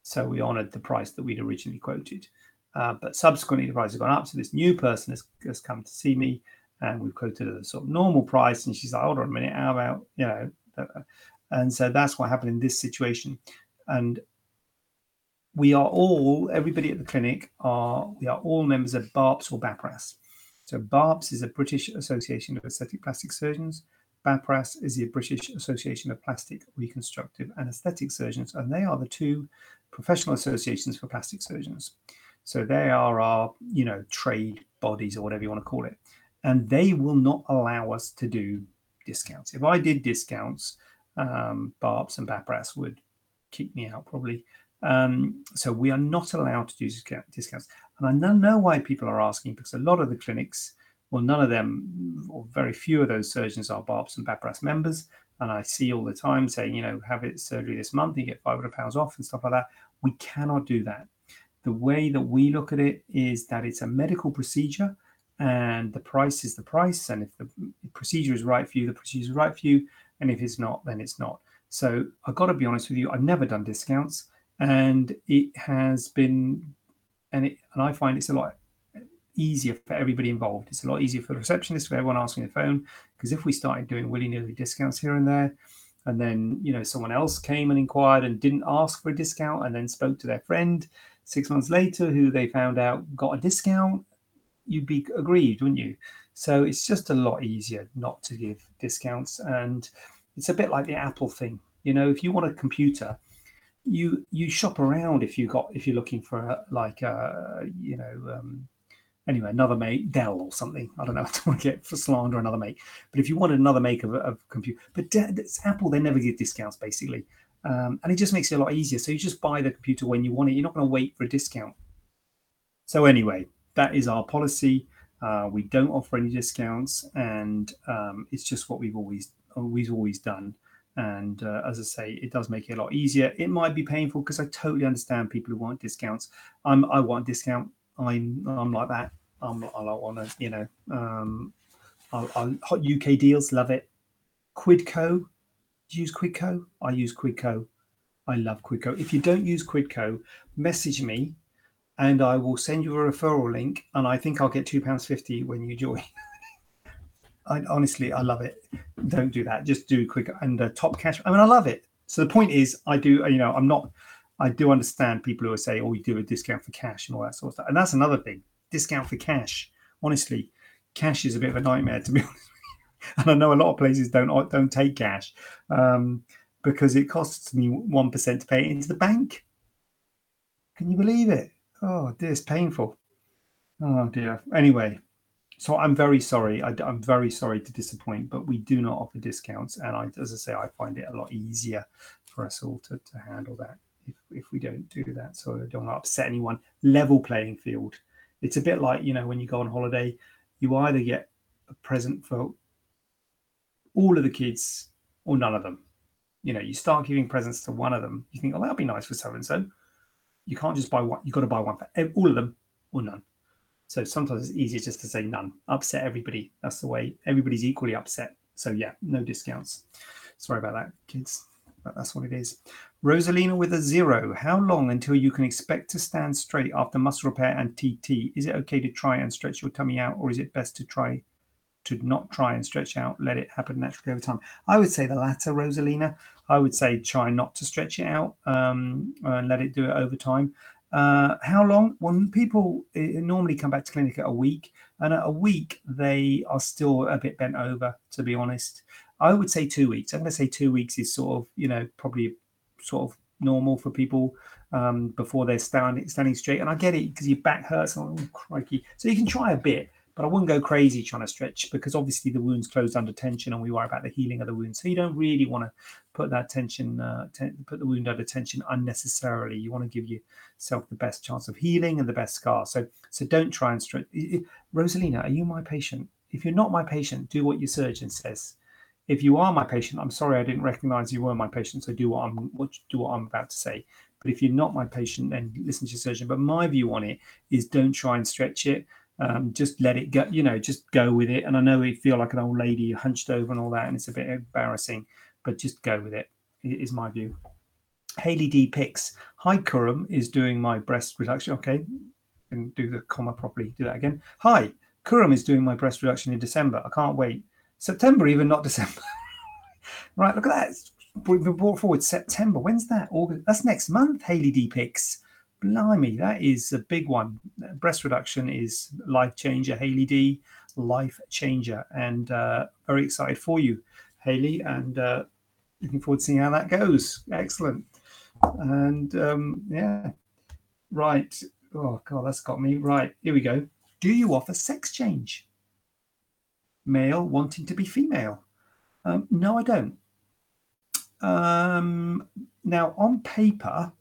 so we honoured the price that we'd originally quoted. Uh, but subsequently, the price has gone up. So this new person has, has come to see me and we've quoted a sort of normal price, and she's like, hold on a minute, how about you know? And so that's what happened in this situation, and we are all everybody at the clinic are we are all members of BAAPS or BAPRAS. So BAAPS is a British Association of Aesthetic Plastic Surgeons. BAPRAS is the British Association of Plastic Reconstructive and Aesthetic Surgeons, and they are the two professional associations for plastic surgeons. So they are our, you know, trade bodies or whatever you want to call it, and they will not allow us to do discounts. If I did discounts, um, BAAPS and BAPRAS would kick me out probably. Um, so we are not allowed to do discounts, and I know why people are asking because a lot of the clinics well, none of them, or very few of those surgeons are BAAPS and BAPRAS members. And I see all the time saying, you know, have it surgery this month, you get 500 pounds off and stuff like that. We cannot do that. The way that we look at it is that it's a medical procedure and the price is the price. And if the procedure is right for you, the procedure is right for you. And if it's not, then it's not. So I've got to be honest with you, I've never done discounts and it has been, and, it, and I find it's a lot easier for everybody involved. It's a lot easier for the receptionist, for everyone answering the phone. Because if we started doing willy nilly discounts here and there, and then you know someone else came and inquired and didn't ask for a discount, and then spoke to their friend six months later who they found out got a discount, you'd be aggrieved, wouldn't you? So it's just a lot easier not to give discounts, and it's a bit like the Apple thing. You know, if you want a computer, you you shop around if you got if you're looking for a, like a you know um, anyway, another mate, Dell or something. I don't know. I don't want to get for slander another make. But if you wanted another make of a computer, but it's Apple, they never give discounts basically. Um, and it just makes it a lot easier. So you just buy the computer when you want it. You're not going to wait for a discount. So anyway, that is our policy. Uh, we don't offer any discounts, and um, it's just what we've always always always done. And uh, as I say, it does make it a lot easier. It might be painful because I totally understand people who want discounts. I'm I want a discount I'm I'm like that. I'm I don't want to, you know. Um, I, I, HotUKDeals, love it. Quidco, do you use Quidco? I use Quidco. I love Quidco. If you don't use Quidco, message me, and I will send you a referral link. And I think I'll get two pounds fifty when you join. I honestly, I love it. Don't do that. Just do quick and uh, top cash. I mean, I love it. So the point is, I do. You know, I'm not. I do understand people who say, "Oh, you do a discount for cash and all that sort of stuff," and that's another thing. Discount for cash. Honestly, cash is a bit of a nightmare to be honest. and I know a lot of places don't don't take cash um, because it costs me one percent to pay it into the bank. Can you believe it? Oh, dear, it's painful. Oh dear. Anyway, so I'm very sorry. I, am very sorry to disappoint, but we do not offer discounts, and I, as I say, I find it a lot easier for us all to, to handle that if, if we don't do that. So I don't want to upset anyone. Level playing field. It's a bit like, you know, when you go on holiday, you either get a present for all of the kids or none of them. You know, you start giving presents to one of them, you think, oh, that'll be nice for so and so. You can't just buy one, you've got to buy one for all of them or none. So sometimes it's easier just to say none, upset everybody. That's the way everybody's equally upset. So yeah, no discounts. Sorry about that, kids but that's what it is. Rosalina with a zero. How long until you can expect to stand straight after muscle repair and TT? Is it okay to try and stretch your tummy out, or is it best to try to not try and stretch out, let it happen naturally over time? I would say the latter, Rosalina. I would say try not to stretch it out um, and let it do it over time. Uh, how long? When people normally come back to clinic at a week, and at a week they are still a bit bent over, to be honest. I would say two weeks. I'm going to say two weeks is sort of, you know, probably sort of normal for people um, before they're standing standing straight. And I get it because your back hurts. Oh, crikey! So you can try a bit, but I wouldn't go crazy trying to stretch because obviously the wound's closed under tension, and we worry about the healing of the wound. So you don't really want to put that tension, uh, put the wound under tension unnecessarily. You want to give yourself the best chance of healing and the best scar. So so don't try and stretch. Rosalina, are you my patient? If you're not my patient, do what your surgeon says if you are my patient, I'm sorry I didn't recognize you were my patient, so do what I'm what, do what I'm about to say. But if you're not my patient, then listen to your surgeon. But my view on it is don't try and stretch it. Um, just let it go, you know, just go with it. And I know you feel like an old lady hunched over and all that, and it's a bit embarrassing, but just go with it, is my view. Haley D picks. Hi, Kurum is doing my breast reduction. Okay, and do the comma properly. Do that again. Hi, Kurum is doing my breast reduction in December. I can't wait. September, even not December. right, look at that. We've been brought forward September. When's that? August. That's next month. Haley D picks. Blimey, that is a big one. Breast reduction is life changer. Haley D, life changer, and uh, very excited for you, Haley, and uh, looking forward to seeing how that goes. Excellent. And um, yeah, right. Oh god, that's got me right. Here we go. Do you offer sex change? Male wanting to be female? Um, no, I don't. Um, now, on paper,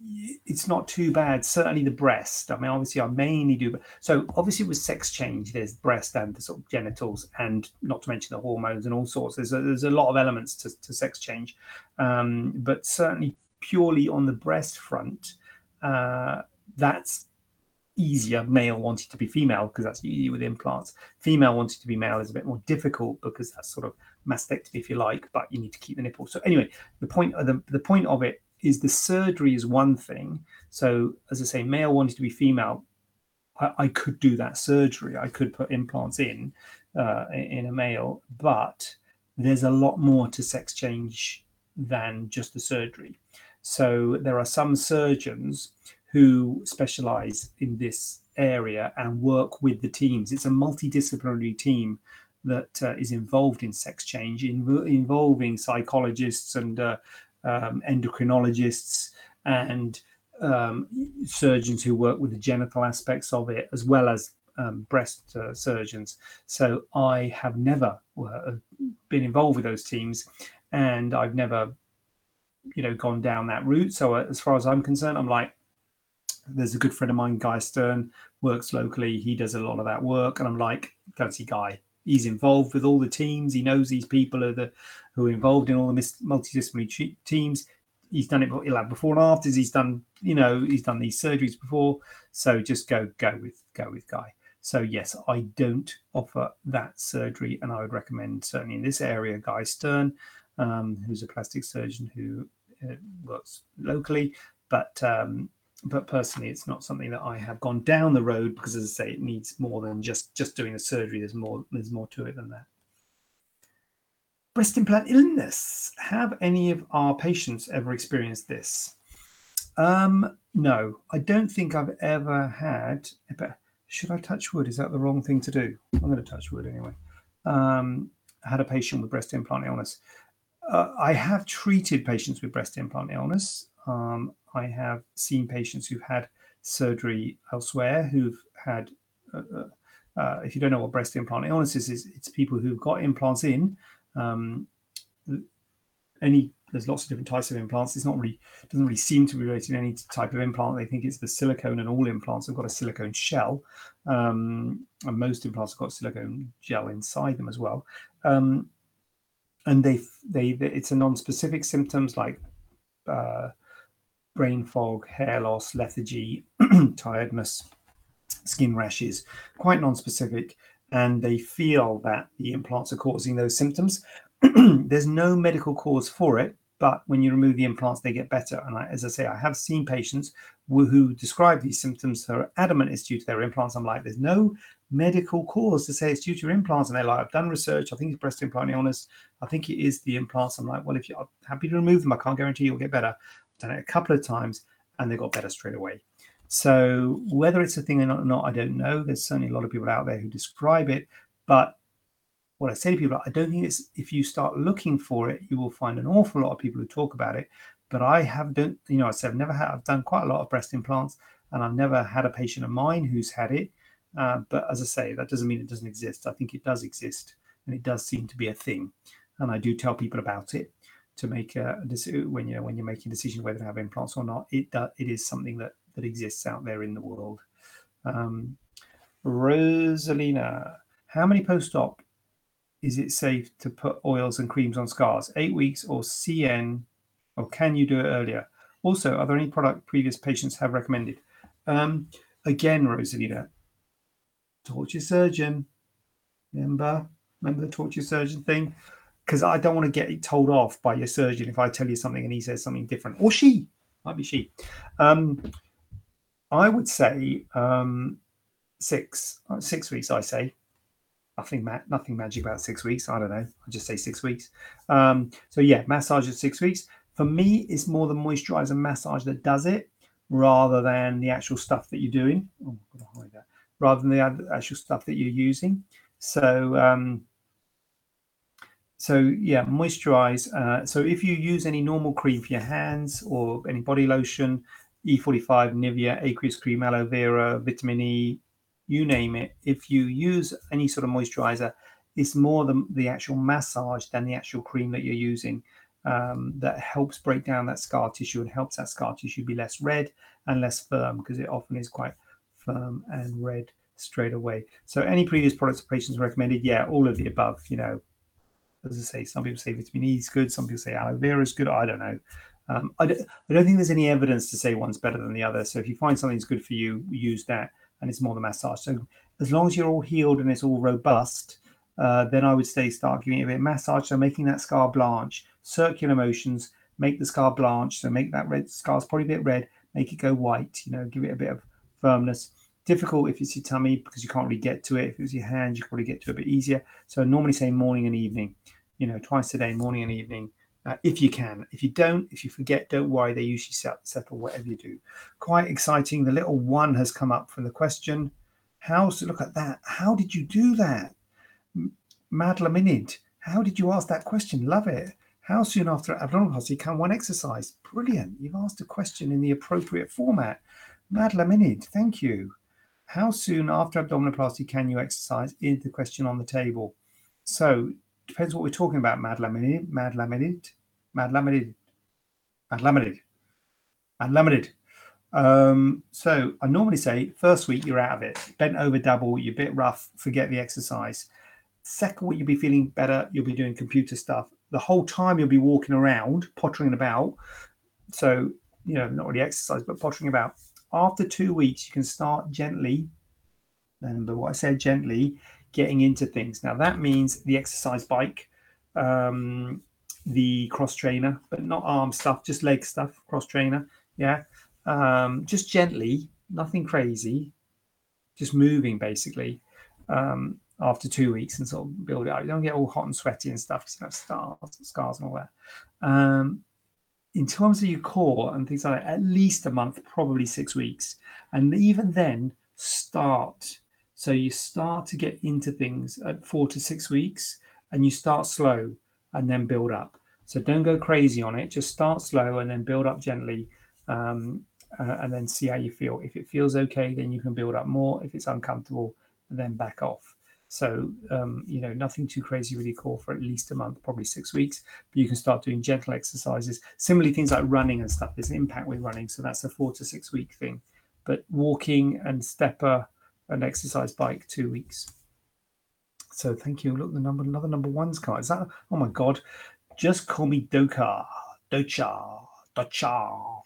it's not too bad. Certainly the breast. I mean, obviously, I mainly do. So obviously, with sex change, there's breast and the sort of genitals, and not to mention the hormones and all sorts. There's a, there's a lot of elements to, to sex change, um, but certainly purely on the breast front, uh, that's easier. Male wanting to be female because that's easy with implants. Female wanting to be male is a bit more difficult because that's sort of mastectomy, if you like, but you need to keep the nipple. So anyway, the point of the, the point of it is the surgery is one thing. So as I say, male wanting to be female, I, I could do that surgery. I could put implants in uh, in a male, but there's a lot more to sex change than just the surgery. So there are some surgeons who specialize in this area and work with the teams. It's a multidisciplinary team that uh, is involved in sex change, in, involving psychologists and uh, um, endocrinologists and um, surgeons who work with the genital aspects of it, as well as um, breast uh, surgeons. So I have never uh, been involved with those teams, and I've never, you know, gone down that route. So uh, as far as I'm concerned, I'm like, there's a good friend of mine, Guy Stern, works locally. He does a lot of that work, and I'm like, see Guy. He's involved with all the teams. He knows these people are the who are involved in all the multidisciplinary teams. He's done it. He'll have before and afters. He's done, you know, he's done these surgeries before. So just go, go with, go with Guy. So yes, I don't offer that surgery, and I would recommend certainly in this area, Guy Stern, um, who's a plastic surgeon who uh, works locally. But um, but personally, it's not something that I have gone down the road because, as I say, it needs more than just just doing the surgery. There's more. There's more to it than that. Breast implant illness. Have any of our patients ever experienced this? Um, no, I don't think I've ever had. Should I touch wood? Is that the wrong thing to do? I'm going to touch wood anyway. Um, I had a patient with breast implant illness. Uh, I have treated patients with breast implant illness. Um, I have seen patients who've had surgery elsewhere who've had, uh, uh, uh, if you don't know what breast implant illness is, it's people who've got implants in. Um, any there's lots of different types of implants. It's not really doesn't really seem to be related to any type of implant. They think it's the silicone, and all implants have got a silicone shell, um, and most implants have got silicone gel inside them as well. Um, and they, they it's a non-specific symptoms like uh, brain fog, hair loss, lethargy, tiredness, skin rashes, quite non-specific, and they feel that the implants are causing those symptoms. There's no medical cause for it, but when you remove the implants, they get better. And I, as I say, I have seen patients who, who describe these symptoms who are adamant it's due to their implants. I'm like, there's no medical cause to say it's due to your implants. And they're like, I've done research. I think it's breast implant illness. I think it is the implants. I'm like, well, if you're happy to remove them, I can't guarantee you'll get better done it a couple of times and they got better straight away. So whether it's a thing or not, I don't know. There's certainly a lot of people out there who describe it, but what I say to people, I don't think it's if you start looking for it, you will find an awful lot of people who talk about it. But I have not you know, I said I've never had. I've done quite a lot of breast implants, and I've never had a patient of mine who's had it. Uh, but as I say, that doesn't mean it doesn't exist. I think it does exist, and it does seem to be a thing. And I do tell people about it to make a decision when you're when you're making a decision whether to have implants or not. It it is something that that exists out there in the world. Um, Rosalina, how many post-op is it safe to put oils and creams on scars? Eight weeks or CN, or can you do it earlier? Also, are there any product previous patients have recommended? Um, again, Rosalina, talk to your surgeon. Remember, remember the talk to your surgeon thing because I don't want to get told off by your surgeon if I tell you something and he says something different, or she might be she. Um, I would say um, six six weeks, I say. Nothing, ma- nothing magic about six weeks. I don't know. I just say six weeks. Um, so yeah, massage at six weeks. For me, it's more the moisturizer massage that does it, rather than the actual stuff that you're doing. Oh. Rather than the actual stuff that you're using. So um, so yeah, moisturize. Uh, so if you use any normal cream for your hands or any body lotion, E45, Nivea, aqueous cream, aloe vera, vitamin E, you name it. If you use any sort of moisturizer, it's more the, the actual massage than the actual cream that you're using um, that helps break down that scar tissue and helps that scar tissue be less red and less firm because it often is quite firm and red straight away. So any previous products patients recommended, yeah, all of the above, you know, as I say, some people say vitamin E is good, some people say aloe vera is good. I don't know. Um, I, don't, I don't think there's any evidence to say one's better than the other. So if you find something's good for you, use that, and it's more the massage. So as long as you're all healed and it's all robust, uh, then I would say start giving it a bit of massage. So making that scar blanch, circular motions, make the scar blanch. So make that red scar's probably a bit red, make it go white. You know, give it a bit of firmness. Difficult if it's your tummy because you can't really get to it. If it was your hand, you could probably get to it a bit easier. So normally say morning and evening you know, twice a day, morning and evening, uh, if you can. If you don't, if you forget, don't worry. They usually settle whatever you do. Quite exciting. The little one has come up from the question. How, so look at that. How did you do that? Madlaminid, how did you ask that question? Love it. How soon after abdominoplasty can one exercise? Brilliant. You've asked a question in the appropriate format. Madlaminid, thank you. How soon after abdominoplasty can you exercise? Is the question on the table. So depends what we're talking about. Mad laminated, mad laminated, mad laminated, mad mad. Um, so I normally say first week you're out of it, bent over double, you're a bit rough, forget the exercise. Second week you'll be feeling better, you'll be doing computer stuff. The whole time you'll be walking around, pottering about. So you know, not really exercise, but pottering about. After two weeks, you can start gently. Remember what I said gently getting into things. Now that means the exercise bike, um, the cross trainer, but not arm stuff, just leg stuff, cross trainer. Yeah. Um, just gently, nothing crazy, just moving basically um, after two weeks and sort of build it up. You don't get all hot and sweaty and stuff because you have stars, scars and all that. Um, in terms of your core and things like that, at least a month, probably six weeks. And even then, start so you start to get into things at four to six weeks and you start slow and then build up. So don't go crazy on it. Just start slow and then build up gently um, uh, and then see how you feel. If it feels okay, then you can build up more. If it's uncomfortable, then back off. So, um, you know, nothing too crazy really core for at least a month, probably six weeks. But you can start doing gentle exercises. Similarly, things like running and stuff, there's an impact with running. So that's a four to six week thing. But walking and stepper, and exercise bike two weeks. So thank you. Look, the number another number one's card. Is that oh my god? Just call me Doka. Docha. Docha.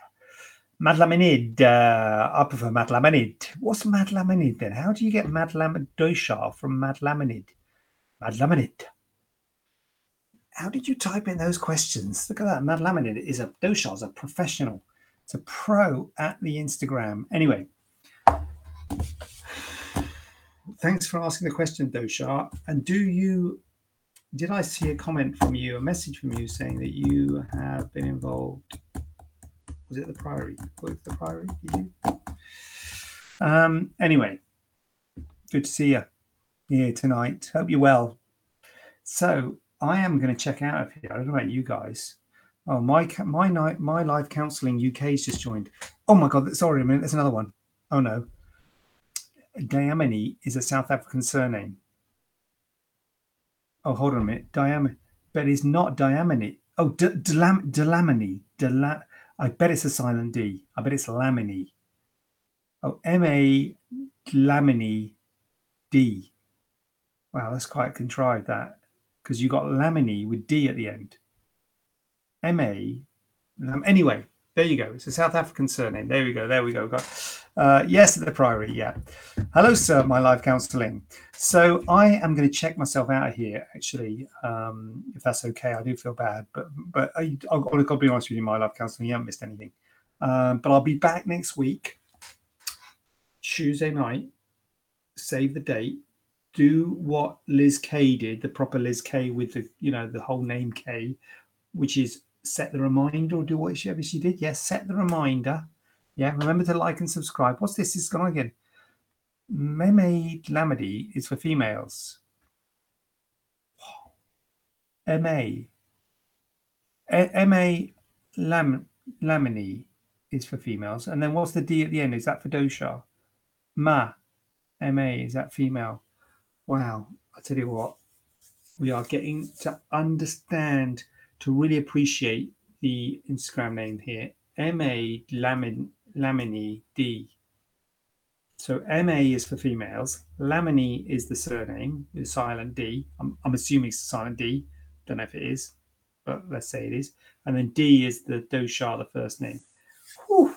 Madlaminid. Uh, I prefer Madlaminid. What's Madlaminid then? How do you get Madlaminid Dosha from Madlaminid? Madlaminid. How did you type in those questions? Look at that. Madlaminid is a Dosha is a professional. It's a pro at the Instagram. Anyway, thanks for asking the question, Doshar. And do you, did I see a comment from you, a message from you saying that you have been involved? Was it the Priory? It the Priory? Did you? Um, anyway, good to see you here tonight. Hope you're well. So I am going to check out of here. I don't know about you guys. Oh, my my night my live counselling UK's just joined. Oh my god! Sorry a minute. There's another one. Oh no. Diamini is a South African surname. Oh, hold on a minute. Diam, but it's not Diamini. Oh, Delamini. Dela, I bet it's a silent D. I bet it's Lamini. Oh, M A Lamini D. Wow, that's quite contrived that because you got Lamini with D at the end. M A. Anyway, there you go. It's a South African surname. There we go. There we go. Uh, yes, at the Priory. Yeah. Hello, sir. My live counselling. So I am going to check myself out of here. Actually, um, if that's okay. I do feel bad, but but I, I've got to be honest with you. My live counselling. You haven't missed anything. Um, but I'll be back next week, Tuesday night, save the date, do what Liz K did, the proper Liz K with the you know the whole name K, which is set the reminder or do whatever she did. Yes, set the reminder. Yeah, remember to like and subscribe. What's this? It's gone again. Meme Lamedy is for females. MA. MA Lam, Lamini is for females. And then what's the D at the end? Is that for dosha? Ma. MA. Is that female? Wow. I tell you what, we are getting to understand, to really appreciate the Instagram name here. MA Lamin, Lamini D. So MA is for females. Lamini is the surname with silent D. I'm, I'm assuming it's silent D. Don't know if it is, but let's say it is. And then D is the dosha, the first name. Whew.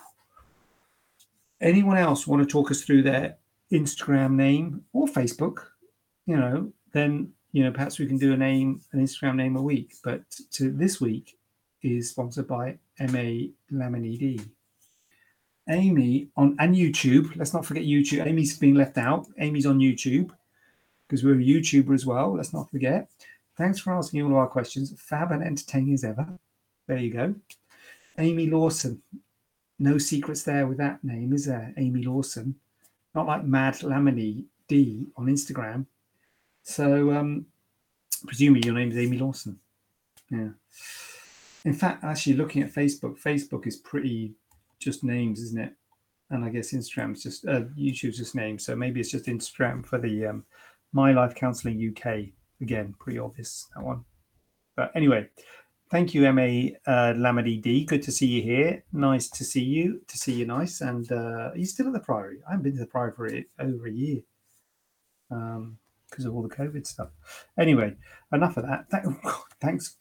Anyone else want to talk us through their Instagram name or Facebook? You know, then you know perhaps we can do a name, an Instagram name a week. But to this week is sponsored by MA Lamini D. Amy on and YouTube. Let's not forget YouTube. Amy's being left out. Amy's on YouTube because we're a YouTuber as well. Let's not forget. Thanks for asking all our questions. Fab and entertaining as ever. There you go. Amy Lawson. No secrets there with that name, is there? Amy Lawson. Not like Mad Lamini D on Instagram. So, um, presumably your name is Amy Lawson. Yeah. In fact, actually looking at Facebook, Facebook is pretty just names, isn't it? And I guess Instagram's just uh, YouTube's just names. So maybe it's just Instagram for the um, My Life Counselling UK. Again, pretty obvious that one. But anyway, thank you, MA uh, D. Good to see you here. Nice to see you. To see you, nice. And uh, are you still at the Priory? I haven't been to the Priory for over a year um, because of all the COVID stuff. Anyway, enough of that. Th- thanks.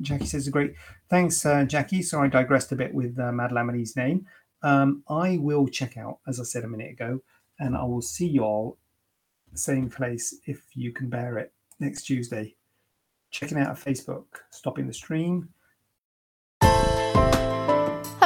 Jackie says a great thanks, uh, Jackie. So I digressed a bit with uh, Mad Laminy's name. Um, I will check out, as I said a minute ago, and I will see you all same place if you can bear it next Tuesday. Checking out of Facebook, stopping the stream.